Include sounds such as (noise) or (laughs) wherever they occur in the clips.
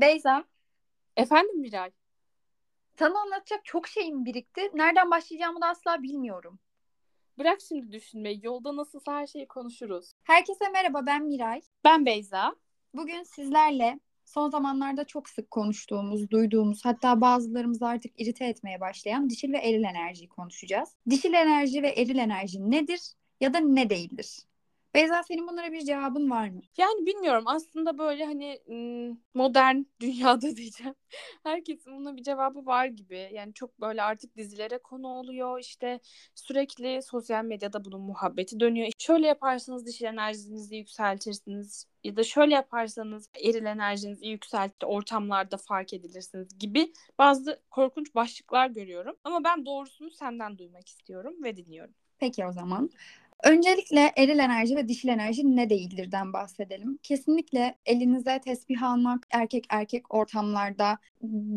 Beyza, Efendim Miray? sana anlatacak çok şeyim birikti. Nereden başlayacağımı da asla bilmiyorum. Bırak şimdi düşünmeyi. Yolda nasılsa her şeyi konuşuruz. Herkese merhaba, ben Miray. Ben Beyza. Bugün sizlerle son zamanlarda çok sık konuştuğumuz, duyduğumuz, hatta bazılarımızı artık irite etmeye başlayan dişil ve eril enerjiyi konuşacağız. Dişil enerji ve eril enerji nedir ya da ne değildir? Beyza senin bunlara bir cevabın var mı? Yani bilmiyorum aslında böyle hani modern (laughs) dünyada diyeceğim. Herkesin buna bir cevabı var gibi. Yani çok böyle artık dizilere konu oluyor. İşte sürekli sosyal medyada bunun muhabbeti dönüyor. Şöyle yaparsanız dişil enerjinizi yükseltirsiniz ya da şöyle yaparsanız eril enerjinizi yükseltti ortamlarda fark edilirsiniz gibi bazı korkunç başlıklar görüyorum. Ama ben doğrusunu senden duymak istiyorum ve dinliyorum. Peki o zaman. Öncelikle eril enerji ve dişil enerji ne değildirden bahsedelim. Kesinlikle elinize tesbih almak erkek erkek ortamlarda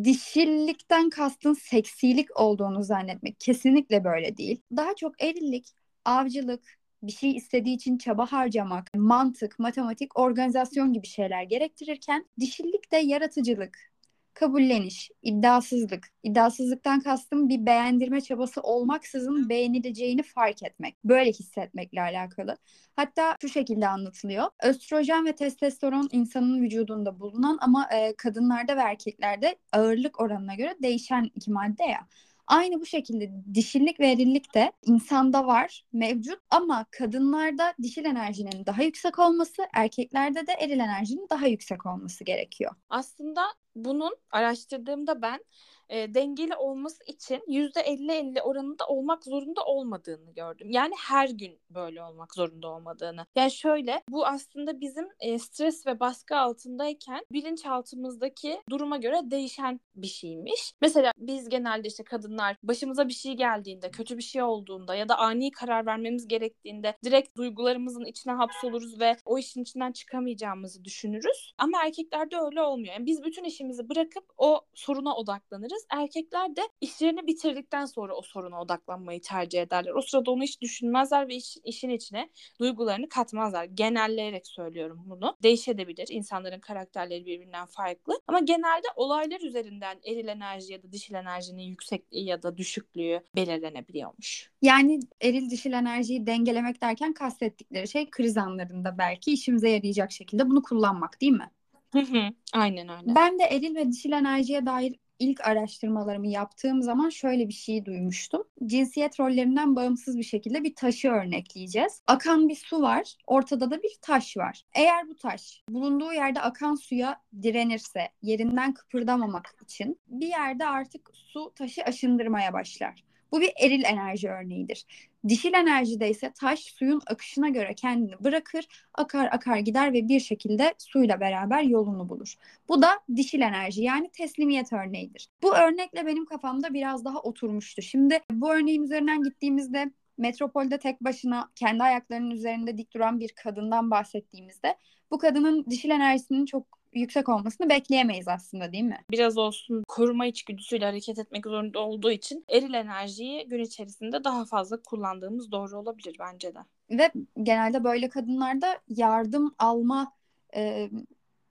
dişillikten kastın seksilik olduğunu zannetmek kesinlikle böyle değil. Daha çok erillik, avcılık, bir şey istediği için çaba harcamak, mantık, matematik, organizasyon gibi şeyler gerektirirken dişillik de yaratıcılık, kabulleniş, iddiasızlık. İddiasızlıktan kastım bir beğendirme çabası olmaksızın beğenileceğini fark etmek. Böyle hissetmekle alakalı. Hatta şu şekilde anlatılıyor. Östrojen ve testosteron insanın vücudunda bulunan ama e, kadınlarda ve erkeklerde ağırlık oranına göre değişen iki madde ya. Aynı bu şekilde dişillik ve erillik de insanda var, mevcut ama kadınlarda dişil enerjinin daha yüksek olması, erkeklerde de eril enerjinin daha yüksek olması gerekiyor. Aslında bunun araştırdığımda ben e, dengeli olması için %50-50 oranında olmak zorunda olmadığını gördüm. Yani her gün böyle olmak zorunda olmadığını. Yani şöyle bu aslında bizim e, stres ve baskı altındayken bilinçaltımızdaki duruma göre değişen bir şeymiş. Mesela biz genelde işte kadınlar başımıza bir şey geldiğinde, kötü bir şey olduğunda ya da ani karar vermemiz gerektiğinde direkt duygularımızın içine hapsoluruz ve o işin içinden çıkamayacağımızı düşünürüz. Ama erkeklerde öyle olmuyor. Yani biz bütün işimizi bırakıp o soruna odaklanırız. Erkekler de işlerini bitirdikten sonra o soruna odaklanmayı tercih ederler. O sırada onu hiç düşünmezler ve iş, işin içine duygularını katmazlar. Genelleyerek söylüyorum bunu. Değişebilir. İnsanların karakterleri birbirinden farklı. Ama genelde olaylar üzerinden eril enerji ya da dişil enerjinin yüksekliği ya da düşüklüğü belirlenebiliyormuş. Yani eril dişil enerjiyi dengelemek derken kastettikleri şey kriz anlarında belki işimize yarayacak şekilde bunu kullanmak değil mi? Hı hı, aynen öyle. Ben de eril ve dişil enerjiye dair ilk araştırmalarımı yaptığım zaman şöyle bir şey duymuştum. Cinsiyet rollerinden bağımsız bir şekilde bir taşı örnekleyeceğiz. Akan bir su var, ortada da bir taş var. Eğer bu taş bulunduğu yerde akan suya direnirse, yerinden kıpırdamamak için bir yerde artık su taşı aşındırmaya başlar. Bu bir eril enerji örneğidir. Dişil enerjide ise taş suyun akışına göre kendini bırakır, akar akar gider ve bir şekilde suyla beraber yolunu bulur. Bu da dişil enerji yani teslimiyet örneğidir. Bu örnekle benim kafamda biraz daha oturmuştu. Şimdi bu örneğin üzerinden gittiğimizde metropolde tek başına kendi ayaklarının üzerinde dik duran bir kadından bahsettiğimizde bu kadının dişil enerjisinin çok yüksek olmasını bekleyemeyiz aslında değil mi? Biraz olsun koruma içgüdüsüyle hareket etmek zorunda olduğu için eril enerjiyi gün içerisinde daha fazla kullandığımız doğru olabilir bence de. Ve genelde böyle kadınlarda yardım alma e,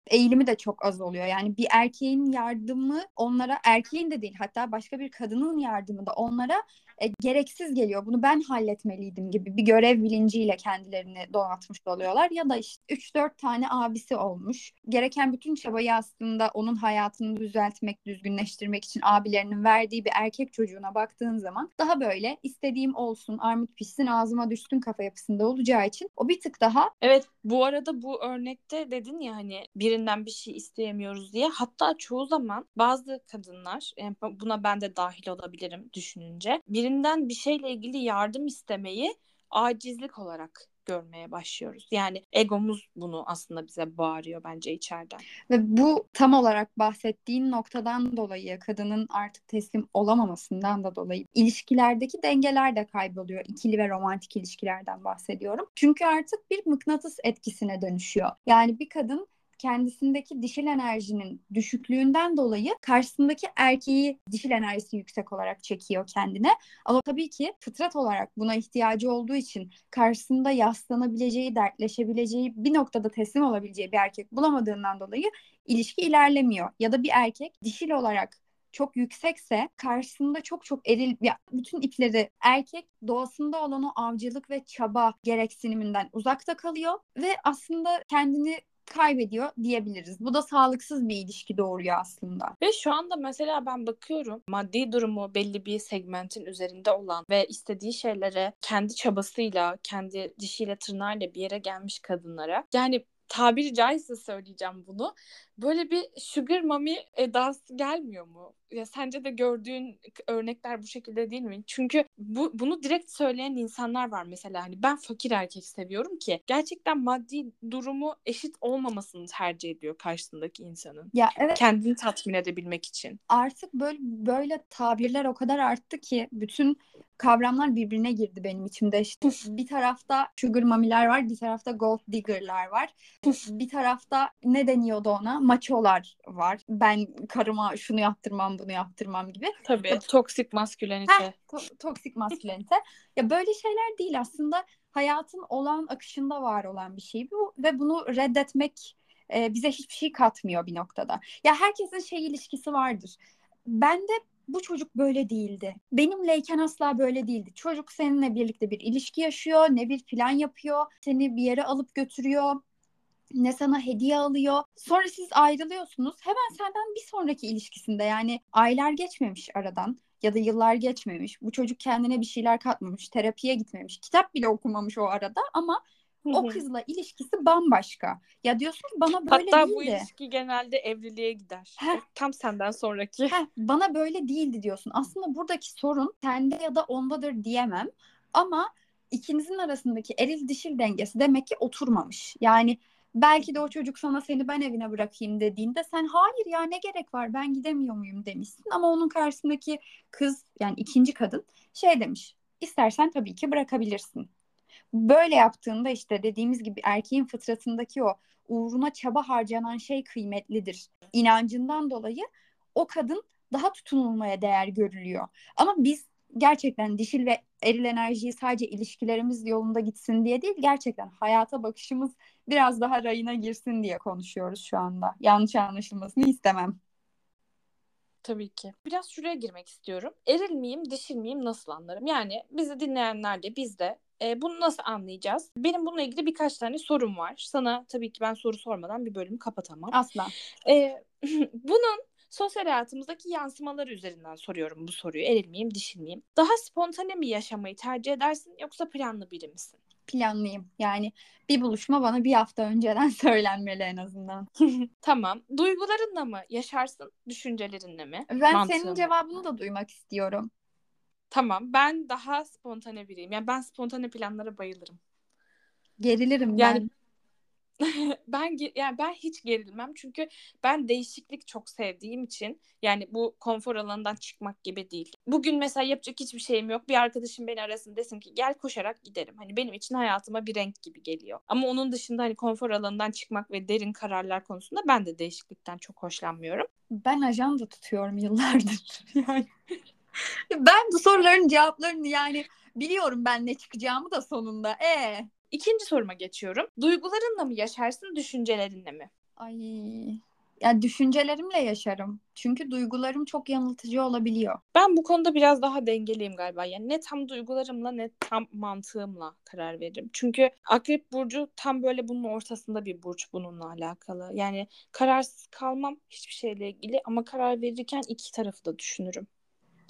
eğilimi de çok az oluyor. Yani bir erkeğin yardımı onlara erkeğin de değil hatta başka bir kadının yardımı da onlara e, gereksiz geliyor. Bunu ben halletmeliydim gibi bir görev bilinciyle kendilerini donatmış oluyorlar. Ya da işte 3-4 tane abisi olmuş. Gereken bütün çabayı aslında onun hayatını düzeltmek, düzgünleştirmek için abilerinin verdiği bir erkek çocuğuna baktığın zaman daha böyle istediğim olsun, armut pişsin, ağzıma düşsün kafa yapısında olacağı için o bir tık daha. Evet bu arada bu örnekte dedin ya hani birinden bir şey isteyemiyoruz diye. Hatta çoğu zaman bazı kadınlar yani buna ben de dahil olabilirim düşününce. Birin birinden bir şeyle ilgili yardım istemeyi acizlik olarak görmeye başlıyoruz. Yani egomuz bunu aslında bize bağırıyor bence içeriden. Ve bu tam olarak bahsettiğin noktadan dolayı kadının artık teslim olamamasından da dolayı ilişkilerdeki dengeler de kayboluyor. İkili ve romantik ilişkilerden bahsediyorum. Çünkü artık bir mıknatıs etkisine dönüşüyor. Yani bir kadın kendisindeki dişil enerjinin düşüklüğünden dolayı karşısındaki erkeği dişil enerjisi yüksek olarak çekiyor kendine. Ama tabii ki fıtrat olarak buna ihtiyacı olduğu için karşısında yaslanabileceği, dertleşebileceği, bir noktada teslim olabileceği bir erkek bulamadığından dolayı ilişki ilerlemiyor. Ya da bir erkek dişil olarak çok yüksekse karşısında çok çok eril ya bütün ipleri erkek doğasında olan o avcılık ve çaba gereksiniminden uzakta kalıyor ve aslında kendini kaybediyor diyebiliriz. Bu da sağlıksız bir ilişki doğuruyor aslında. Ve şu anda mesela ben bakıyorum maddi durumu belli bir segmentin üzerinde olan ve istediği şeylere kendi çabasıyla, kendi dişiyle tırnağıyla bir yere gelmiş kadınlara yani tabiri caizse söyleyeceğim bunu. Böyle bir sugar mommy edası gelmiyor mu? Ya sence de gördüğün örnekler bu şekilde değil mi? Çünkü bu bunu direkt söyleyen insanlar var mesela hani ben fakir erkek seviyorum ki gerçekten maddi durumu eşit olmamasını tercih ediyor karşısındaki insanın. Ya evet. Kendini tatmin edebilmek için. Artık böyle böyle tabirler o kadar arttı ki bütün kavramlar birbirine girdi benim içimde. İşte bir tarafta sugar mamiler var, bir tarafta gold digger'lar var. bir tarafta ne deniyordu ona? Maçolar var. Ben karıma şunu yaptırmam, bunu yaptırmam gibi. Tabii. Toksik maskülenite. Heh, to- toksik maskülenite. ya böyle şeyler değil aslında hayatın olan akışında var olan bir şey bu ve bunu reddetmek e, bize hiçbir şey katmıyor bir noktada. Ya herkesin şey ilişkisi vardır. Ben de bu çocuk böyle değildi. Benimleyken asla böyle değildi. Çocuk seninle birlikte bir ilişki yaşıyor, ne bir plan yapıyor, seni bir yere alıp götürüyor, ne sana hediye alıyor. Sonra siz ayrılıyorsunuz. Hemen senden bir sonraki ilişkisinde yani aylar geçmemiş aradan ya da yıllar geçmemiş. Bu çocuk kendine bir şeyler katmamış, terapiye gitmemiş, kitap bile okumamış o arada ama o kızla ilişkisi bambaşka. Ya diyorsun ki bana böyle Hatta değildi. bu ilişki genelde evliliğe gider. Heh. Tam senden sonraki. Heh, bana böyle değildi diyorsun. Aslında buradaki sorun sende ya da ondadır diyemem. Ama ikinizin arasındaki eril dişil dengesi demek ki oturmamış. Yani belki de o çocuk sana seni ben evine bırakayım dediğinde sen hayır ya ne gerek var ben gidemiyor muyum demişsin. Ama onun karşısındaki kız yani ikinci kadın şey demiş. İstersen tabii ki bırakabilirsin. Böyle yaptığında işte dediğimiz gibi erkeğin fıtratındaki o uğruna çaba harcanan şey kıymetlidir. İnancından dolayı o kadın daha tutunulmaya değer görülüyor. Ama biz gerçekten dişil ve eril enerjiyi sadece ilişkilerimiz yolunda gitsin diye değil, gerçekten hayata bakışımız biraz daha rayına girsin diye konuşuyoruz şu anda. Yanlış anlaşılmasını istemem. Tabii ki. Biraz şuraya girmek istiyorum. Eril miyim, dişil miyim nasıl anlarım? Yani bizi dinleyenler de biz de e, bunu nasıl anlayacağız? Benim bununla ilgili birkaç tane sorum var. Sana tabii ki ben soru sormadan bir bölümü kapatamam. Asla. E, (laughs) bunun sosyal hayatımızdaki yansımaları üzerinden soruyorum bu soruyu. Eril miyim, dişil miyim? Daha spontane mi yaşamayı tercih edersin yoksa planlı biri misin? Planlıyım. Yani bir buluşma bana bir hafta önceden (laughs) söylenmeli en azından. (laughs) tamam. Duygularınla mı yaşarsın, düşüncelerinle mi? Ben Mantığınla. senin cevabını da duymak istiyorum. Tamam. Ben daha spontane biriyim. Yani ben spontane planlara bayılırım. Gerilirim yani, ben. (laughs) ben yani ben hiç gerilmem çünkü ben değişiklik çok sevdiğim için yani bu konfor alanından çıkmak gibi değil. Bugün mesela yapacak hiçbir şeyim yok. Bir arkadaşım beni arasın desin ki gel koşarak giderim. Hani benim için hayatıma bir renk gibi geliyor. Ama onun dışında hani konfor alanından çıkmak ve derin kararlar konusunda ben de değişiklikten çok hoşlanmıyorum. Ben ajanda tutuyorum yıllardır. (laughs) Yani ben bu soruların cevaplarını yani biliyorum ben ne çıkacağımı da sonunda. E İkinci soruma geçiyorum. Duygularınla mı yaşarsın, düşüncelerinle mi? Ay yani düşüncelerimle yaşarım. Çünkü duygularım çok yanıltıcı olabiliyor. Ben bu konuda biraz daha dengeliyim galiba. Yani ne tam duygularımla ne tam mantığımla karar veririm. Çünkü Akrep Burcu tam böyle bunun ortasında bir burç bununla alakalı. Yani kararsız kalmam hiçbir şeyle ilgili ama karar verirken iki tarafı da düşünürüm.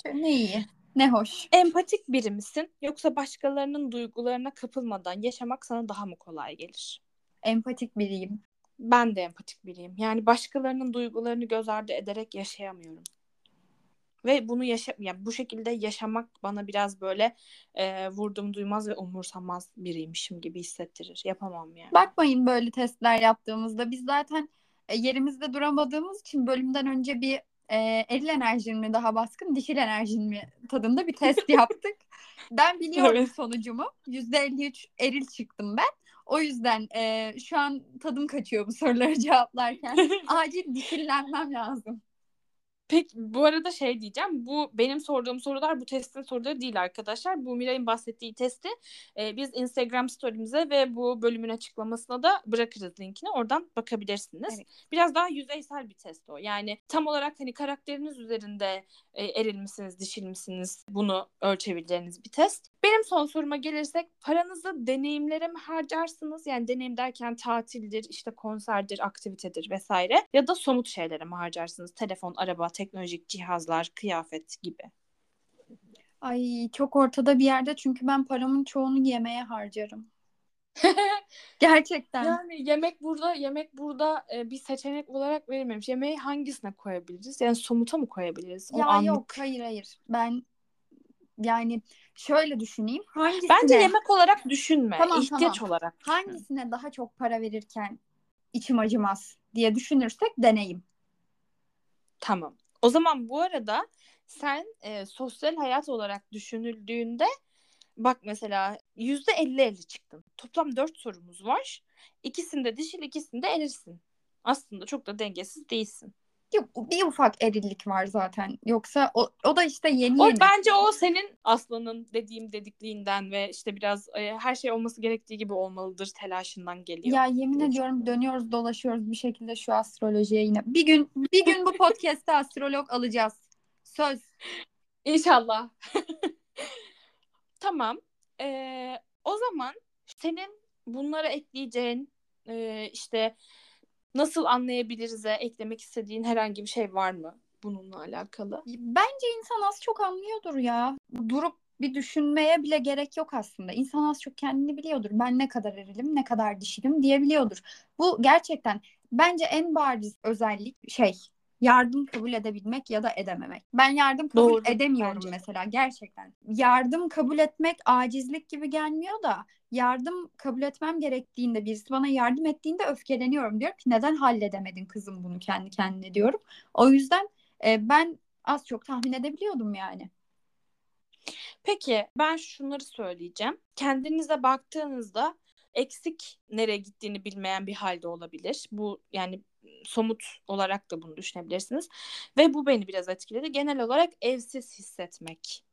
Ne iyi. Ne hoş. Empatik biri misin yoksa başkalarının duygularına kapılmadan yaşamak sana daha mı kolay gelir? Empatik biriyim. Ben de empatik biriyim. Yani başkalarının duygularını göz ardı ederek yaşayamıyorum. Ve bunu yaşa yani bu şekilde yaşamak bana biraz böyle e, vurdum duymaz ve umursamaz biriymişim gibi hissettirir. Yapamam yani. Bakmayın böyle testler yaptığımızda biz zaten e, yerimizde duramadığımız için bölümden önce bir e, eril enerjin mi daha baskın, dişil enerjin mi tadında bir test (laughs) yaptık. ben biliyorum evet. sonucumu. %53 eril çıktım ben. O yüzden e, şu an tadım kaçıyor bu soruları (laughs) cevaplarken. (laughs) Acil dişillenmem lazım. Peki bu arada şey diyeceğim. Bu benim sorduğum sorular bu testin soruları değil arkadaşlar. Bu Miray'ın bahsettiği testi e, biz Instagram story'mize ve bu bölümün açıklamasına da bırakırız linkini. Oradan bakabilirsiniz. Evet. Biraz daha yüzeysel bir test o. Yani tam olarak hani karakteriniz üzerinde e, eril misiniz, dişil misiniz bunu ölçebileceğiniz bir test. Benim son soruma gelirsek paranızı deneyimlere mi harcarsınız? Yani deneyim derken tatildir, işte konserdir, aktivitedir vesaire ya da somut şeylere mi harcarsınız? Telefon, araba, teknolojik cihazlar, kıyafet gibi. Ay çok ortada bir yerde çünkü ben paramın çoğunu yemeğe harcarım. (laughs) Gerçekten. Yani yemek burada yemek burada e, bir seçenek olarak verilmemiş. Yemeği hangisine koyabiliriz? Yani somuta mı koyabiliriz? O ya anlık... yok hayır hayır. Ben yani şöyle düşüneyim. Hangisine... Bence yemek olarak düşünme. Tamam, ihtiyaç tamam. olarak. Düşün. Hangisine daha çok para verirken içim acımaz diye düşünürsek deneyim. Tamam. O zaman bu arada sen e, sosyal hayat olarak düşünüldüğünde bak mesela yüzde elli elli çıktın. Toplam dört sorumuz var. İkisinde dişil ikisinde erirsin. Aslında çok da dengesiz değilsin. Yok bir ufak erillik var zaten. Yoksa o, o da işte yeni o, yeni. Bence o senin aslanın dediğim dedikliğinden ve işte biraz e, her şey olması gerektiği gibi olmalıdır telaşından geliyor. Ya yemin ediyorum dönüyoruz dolaşıyoruz bir şekilde şu astrolojiye yine. Bir gün bir gün bu podcast'te astrolog alacağız. Söz. İnşallah. (laughs) tamam. Ee, o zaman senin bunlara ekleyeceğin e, işte nasıl anlayabiliriz'e eklemek istediğin herhangi bir şey var mı bununla alakalı? Bence insan az çok anlıyordur ya. Durup bir düşünmeye bile gerek yok aslında. İnsan az çok kendini biliyordur. Ben ne kadar erilim, ne kadar dişilim diyebiliyordur. Bu gerçekten bence en bariz özellik şey yardım kabul edebilmek ya da edememek. Ben yardım kabul Doğru, edemiyorum bence. mesela gerçekten. Yardım kabul etmek acizlik gibi gelmiyor da yardım kabul etmem gerektiğinde birisi bana yardım ettiğinde öfkeleniyorum. Diyorum ki neden halledemedin kızım bunu kendi kendine diyorum. O yüzden e, ben az çok tahmin edebiliyordum yani. Peki ben şunları söyleyeceğim. Kendinize baktığınızda eksik nereye gittiğini bilmeyen bir halde olabilir. Bu yani somut olarak da bunu düşünebilirsiniz. Ve bu beni biraz etkiledi. Genel olarak evsiz hissetmek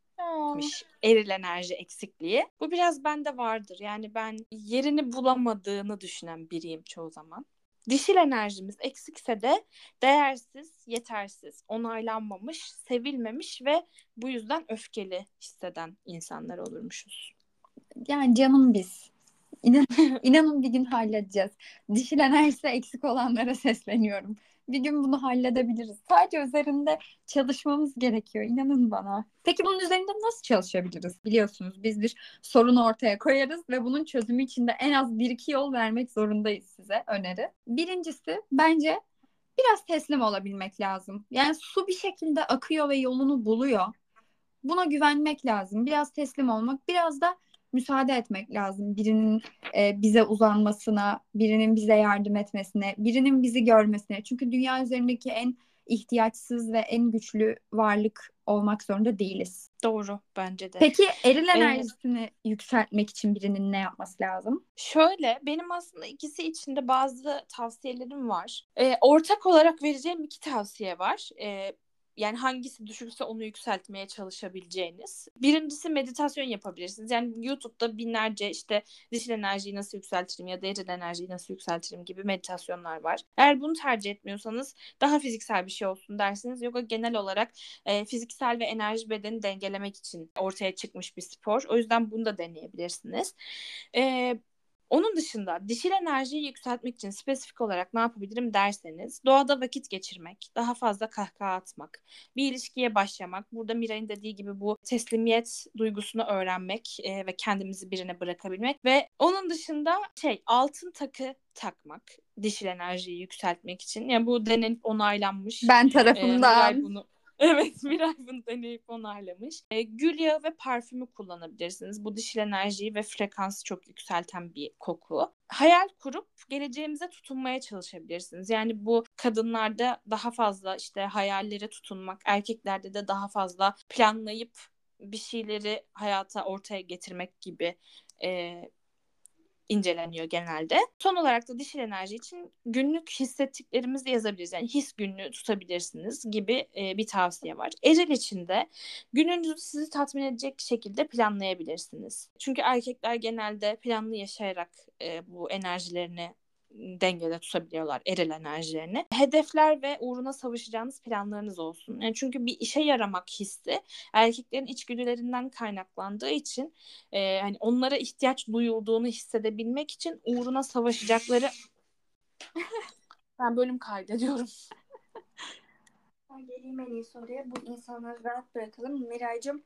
eril enerji eksikliği. Bu biraz bende vardır. Yani ben yerini bulamadığını düşünen biriyim çoğu zaman. Dişil enerjimiz eksikse de değersiz, yetersiz, onaylanmamış, sevilmemiş ve bu yüzden öfkeli hisseden insanlar olurmuşuz. Yani canım biz. İnan, (laughs) inanın bir gün halledeceğiz. Dişil enerjisi eksik olanlara sesleniyorum. Bir gün bunu halledebiliriz. Sadece üzerinde çalışmamız gerekiyor. İnanın bana. Peki bunun üzerinde nasıl çalışabiliriz? Biliyorsunuz biz bir sorunu ortaya koyarız ve bunun çözümü için de en az bir iki yol vermek zorundayız size öneri. Birincisi bence biraz teslim olabilmek lazım. Yani su bir şekilde akıyor ve yolunu buluyor. Buna güvenmek lazım. Biraz teslim olmak, biraz da müsaade etmek lazım. Birinin e, bize uzanmasına, birinin bize yardım etmesine, birinin bizi görmesine. Çünkü dünya üzerindeki en ihtiyaçsız ve en güçlü varlık olmak zorunda değiliz. Doğru bence de. Peki eril enerjisini ee, yükseltmek için birinin ne yapması lazım? Şöyle benim aslında ikisi içinde bazı tavsiyelerim var. Ee, ortak olarak vereceğim iki tavsiye var. Ee, yani hangisi düşükse onu yükseltmeye çalışabileceğiniz. Birincisi meditasyon yapabilirsiniz. Yani YouTube'da binlerce işte dişil enerjiyi nasıl yükseltirim ya da eril enerjiyi nasıl yükseltirim gibi meditasyonlar var. Eğer bunu tercih etmiyorsanız daha fiziksel bir şey olsun dersiniz. Yoga genel olarak e, fiziksel ve enerji bedeni dengelemek için ortaya çıkmış bir spor. O yüzden bunu da deneyebilirsiniz. E, onun dışında dişil enerjiyi yükseltmek için spesifik olarak ne yapabilirim derseniz doğada vakit geçirmek, daha fazla kahkaha atmak, bir ilişkiye başlamak, burada Miray'ın dediği gibi bu teslimiyet duygusunu öğrenmek e, ve kendimizi birine bırakabilmek ve onun dışında şey altın takı takmak dişil enerjiyi yükseltmek için. Yani bu denenip onaylanmış. Ben tarafından. E, bunu Evet (laughs) Miray bunu deneyip onaylamış. E, gül yağı ve parfümü kullanabilirsiniz. Bu dişil enerjiyi ve frekansı çok yükselten bir koku. Hayal kurup geleceğimize tutunmaya çalışabilirsiniz. Yani bu kadınlarda daha fazla işte hayallere tutunmak, erkeklerde de daha fazla planlayıp bir şeyleri hayata ortaya getirmek gibi e, inceleniyor genelde. Son olarak da dişil enerji için günlük hissettiklerimizi yazabiliriz. Yani his günlüğü tutabilirsiniz gibi e, bir tavsiye var. Eril için de gününüzü sizi tatmin edecek şekilde planlayabilirsiniz. Çünkü erkekler genelde planlı yaşayarak e, bu enerjilerini dengede tutabiliyorlar eril enerjilerini. Hedefler ve uğruna savaşacağınız planlarınız olsun. Yani çünkü bir işe yaramak hissi erkeklerin içgüdülerinden kaynaklandığı için e, hani onlara ihtiyaç duyulduğunu hissedebilmek için uğruna savaşacakları (laughs) ben bölüm kaydediyorum. Ben geleyim en iyi soruya. Bu insanları rahat bırakalım. Miraycığım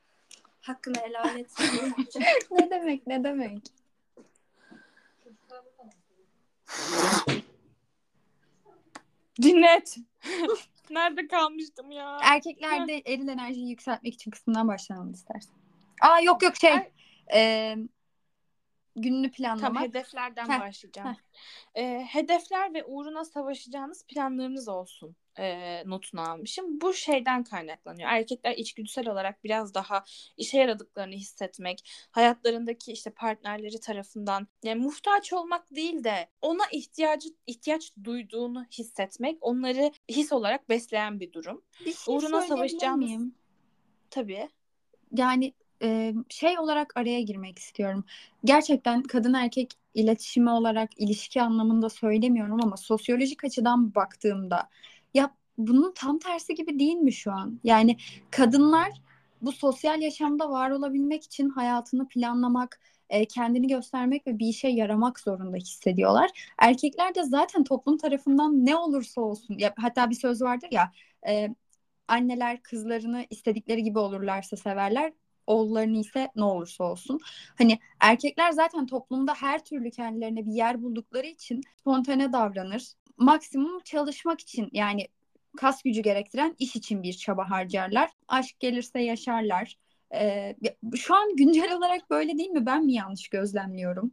hakkını helal etsin. (laughs) ne demek ne demek? Dinlet. (laughs) Nerede kalmıştım ya? Erkeklerde eril enerjiyi yükseltmek için kısmından başlayalım istersen. Aa yok yok şey. E, gününü planlamak. Tam hedeflerden Heh. başlayacağım. Heh. E, hedefler ve uğruna savaşacağınız planlarınız olsun e, notunu almışım. Bu şeyden kaynaklanıyor. Erkekler içgüdüsel olarak biraz daha işe yaradıklarını hissetmek, hayatlarındaki işte partnerleri tarafından yani muhtaç olmak değil de ona ihtiyacı ihtiyaç duyduğunu hissetmek, onları his olarak besleyen bir durum. Bir şey Uğruna savaşacağımız miyim? Tabii. Yani şey olarak araya girmek istiyorum. Gerçekten kadın erkek iletişimi olarak ilişki anlamında söylemiyorum ama sosyolojik açıdan baktığımda ya bunun tam tersi gibi değil mi şu an? Yani kadınlar bu sosyal yaşamda var olabilmek için hayatını planlamak, kendini göstermek ve bir işe yaramak zorunda hissediyorlar. Erkekler de zaten toplum tarafından ne olursa olsun, ya, hatta bir söz vardır ya, e, anneler kızlarını istedikleri gibi olurlarsa severler, oğullarını ise ne olursa olsun. Hani erkekler zaten toplumda her türlü kendilerine bir yer buldukları için spontane davranır. Maksimum çalışmak için yani kas gücü gerektiren iş için bir çaba harcarlar. Aşk gelirse yaşarlar. Ee, şu an güncel (laughs) olarak böyle değil mi? Ben mi yanlış gözlemliyorum?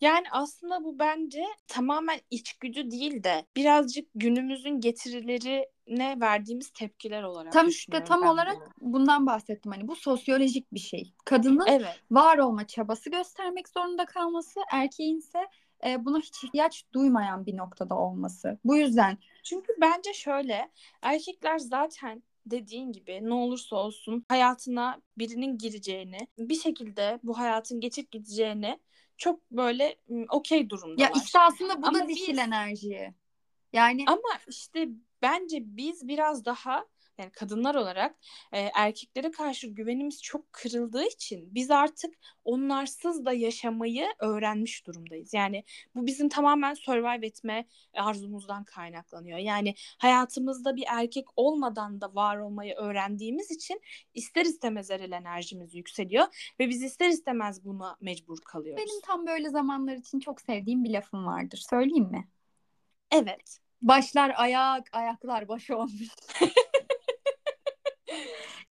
Yani aslında bu bence tamamen içgüdü değil de birazcık günümüzün getirilerine verdiğimiz tepkiler olarak Tam işte tam olarak bunu. bundan bahsettim hani bu sosyolojik bir şey. Kadının evet. var olma çabası göstermek zorunda kalması, erkeğin ise e, buna hiç ihtiyaç duymayan bir noktada olması. Bu yüzden çünkü bence şöyle erkekler zaten dediğin gibi ne olursa olsun hayatına birinin gireceğini, bir şekilde bu hayatın geçip gideceğini çok böyle okey durumdalar. Ya işte aslında bu ama da dişil biz... enerji. Yani ama işte bence biz biraz daha yani kadınlar olarak e, erkeklere karşı güvenimiz çok kırıldığı için biz artık onlarsız da yaşamayı öğrenmiş durumdayız. Yani bu bizim tamamen survive etme arzumuzdan kaynaklanıyor. Yani hayatımızda bir erkek olmadan da var olmayı öğrendiğimiz için ister istemez eril enerjimiz yükseliyor ve biz ister istemez buna mecbur kalıyoruz. Benim tam böyle zamanlar için çok sevdiğim bir lafım vardır. Söyleyeyim mi? Evet. Başlar ayak, ayaklar baş olmuş. (laughs)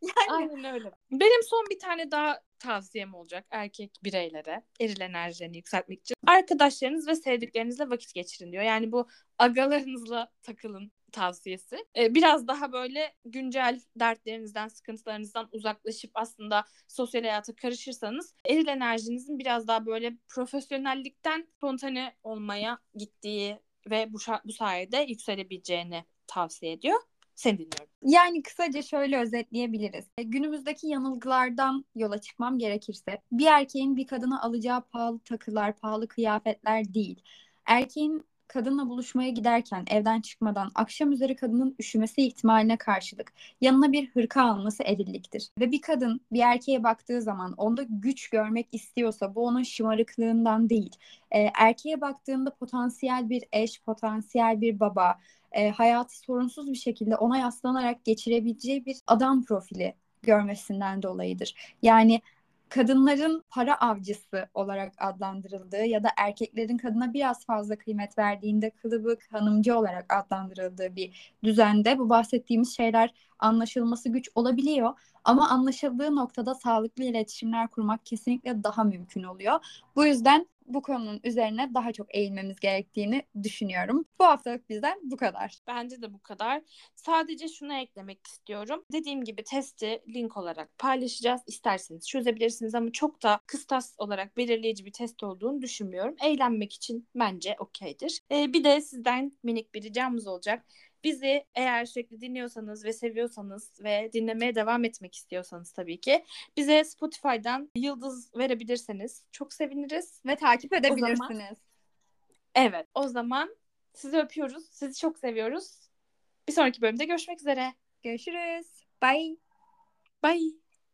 Yani... Aynen öyle. Benim son bir tane daha tavsiyem olacak erkek bireylere eril enerjilerini yükseltmek için. Arkadaşlarınız ve sevdiklerinizle vakit geçirin diyor. Yani bu agalarınızla takılın tavsiyesi. Ee, biraz daha böyle güncel dertlerinizden, sıkıntılarınızdan uzaklaşıp aslında sosyal hayata karışırsanız eril enerjinizin biraz daha böyle profesyonellikten spontane olmaya gittiği ve bu, bu sayede yükselebileceğini tavsiye ediyor. Seni dinliyorum. Yani kısaca şöyle özetleyebiliriz. E, günümüzdeki yanılgılardan yola çıkmam gerekirse bir erkeğin bir kadına alacağı pahalı takılar, pahalı kıyafetler değil. Erkeğin kadınla buluşmaya giderken evden çıkmadan akşam üzeri kadının üşümesi ihtimaline karşılık yanına bir hırka alması erilliktir. Ve bir kadın bir erkeğe baktığı zaman onda güç görmek istiyorsa bu onun şımarıklığından değil. E, erkeğe baktığında potansiyel bir eş, potansiyel bir baba, e, hayatı sorunsuz bir şekilde ona yaslanarak geçirebileceği bir adam profili görmesinden dolayıdır. Yani kadınların para avcısı olarak adlandırıldığı ya da erkeklerin kadına biraz fazla kıymet verdiğinde kılıbık hanımcı olarak adlandırıldığı bir düzende bu bahsettiğimiz şeyler anlaşılması güç olabiliyor. Ama anlaşıldığı noktada sağlıklı iletişimler kurmak kesinlikle daha mümkün oluyor. Bu yüzden bu konunun üzerine daha çok eğilmemiz gerektiğini düşünüyorum. Bu haftalık bizden bu kadar. Bence de bu kadar. Sadece şunu eklemek istiyorum. Dediğim gibi testi link olarak paylaşacağız. İsterseniz çözebilirsiniz ama çok da kıstas olarak belirleyici bir test olduğunu düşünmüyorum. Eğlenmek için bence okeydir. Ee, bir de sizden minik bir ricamız olacak. Bizi eğer sürekli dinliyorsanız ve seviyorsanız ve dinlemeye devam etmek istiyorsanız tabii ki bize Spotify'dan yıldız verebilirseniz çok seviniriz. Ve takip edebilirsiniz. O zaman, evet o zaman sizi öpüyoruz. Sizi çok seviyoruz. Bir sonraki bölümde görüşmek üzere. Görüşürüz. Bye. Bye.